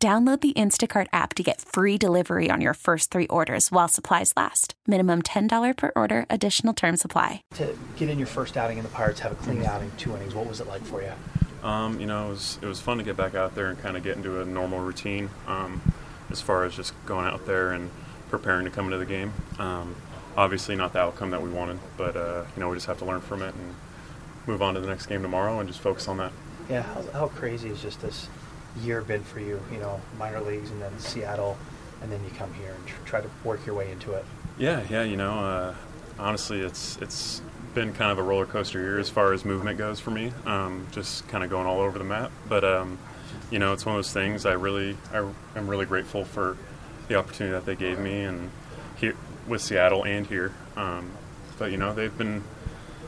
Download the Instacart app to get free delivery on your first three orders while supplies last. Minimum $10 per order, additional term supply. To get in your first outing in the Pirates, have a clean outing, two innings, what was it like for you? Um, you know, it was, it was fun to get back out there and kind of get into a normal routine um, as far as just going out there and preparing to come into the game. Um, obviously, not the outcome that we wanted, but uh, you know, we just have to learn from it and move on to the next game tomorrow and just focus on that. Yeah, how, how crazy is just this year been for you? You know, minor leagues and then Seattle, and then you come here and tr- try to work your way into it. Yeah, yeah. You know, uh, honestly, it's it's been kind of a roller coaster year as far as movement goes for me. Um, just kind of going all over the map. But um, you know, it's one of those things. I really, I, am really grateful for the opportunity that they gave me, and here with Seattle and here. Um, but you know, they've been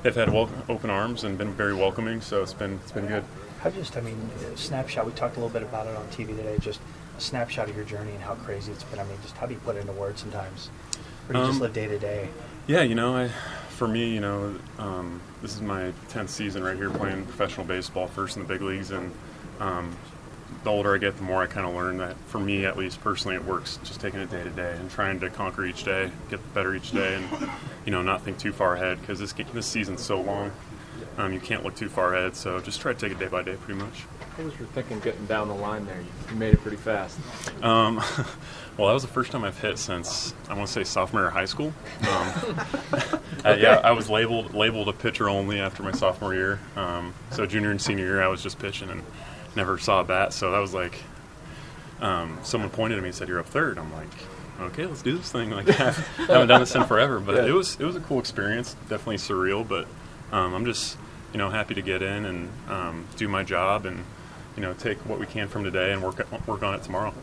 they've had open arms and been very welcoming. So it's been it's been good. How just, I mean, snapshot. We talked a little bit about it on TV today. Just a snapshot of your journey and how crazy it's been. I mean, just how do you put it into words sometimes? Or do you um, just live day to day? Yeah, you know, I, for me, you know, um, this is my tenth season right here playing professional baseball, first in the big leagues, and um, the older I get, the more I kind of learn that for me, at least personally, it works just taking it day to day and trying to conquer each day, get better each day, and you know, not think too far ahead because this this season's so long. Um, you can't look too far ahead, so just try to take it day by day, pretty much. What was your thinking getting down the line there? You made it pretty fast. Um, well, that was the first time I've hit since I want to say sophomore year of high school. Um, uh, yeah, I was labeled labeled a pitcher only after my sophomore year. Um, so junior and senior year, I was just pitching and never saw a bat. So that was like, um, someone pointed at me and said, "You're up third. I'm like, okay, let's do this thing. Like I haven't done this in forever, but yeah. it was it was a cool experience. Definitely surreal, but um, I'm just you know happy to get in and um, do my job and you know take what we can from today and work work on it tomorrow.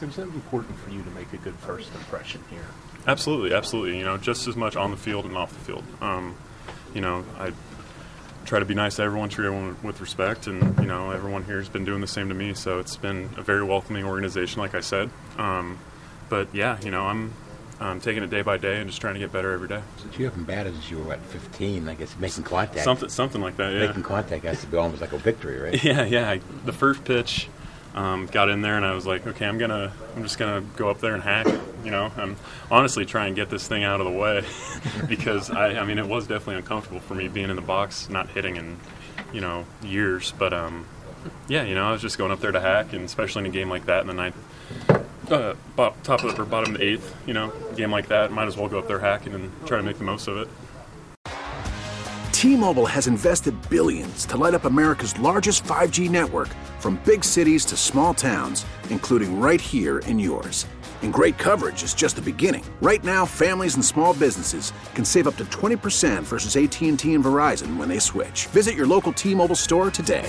Is it important for you to make a good first impression here? Absolutely, absolutely. You know, just as much on the field and off the field. Um, you know, I try to be nice to everyone, treat everyone with respect, and you know, everyone here has been doing the same to me. So it's been a very welcoming organization, like I said. Um, but yeah, you know, I'm um, taking it day by day and just trying to get better every day. Since you haven't batted since you were what 15, I guess making contact. Something, something like that. Yeah. Making contact has to be almost like a victory, right? Yeah, yeah. I, the first pitch, um, got in there and I was like, okay, I'm gonna, I'm just gonna go up there and hack. You know, I'm honestly try and get this thing out of the way because I, I mean, it was definitely uncomfortable for me being in the box, not hitting in, you know, years. But um, yeah, you know, I was just going up there to hack, and especially in a game like that in the ninth, uh, top of or bottom of the eighth, you know, game like that, might as well go up there hacking and try to make the most of it. T-Mobile has invested billions to light up America's largest 5G network, from big cities to small towns, including right here in yours. And great coverage is just the beginning. Right now, families and small businesses can save up to 20% versus AT&T and Verizon when they switch. Visit your local T-Mobile store today.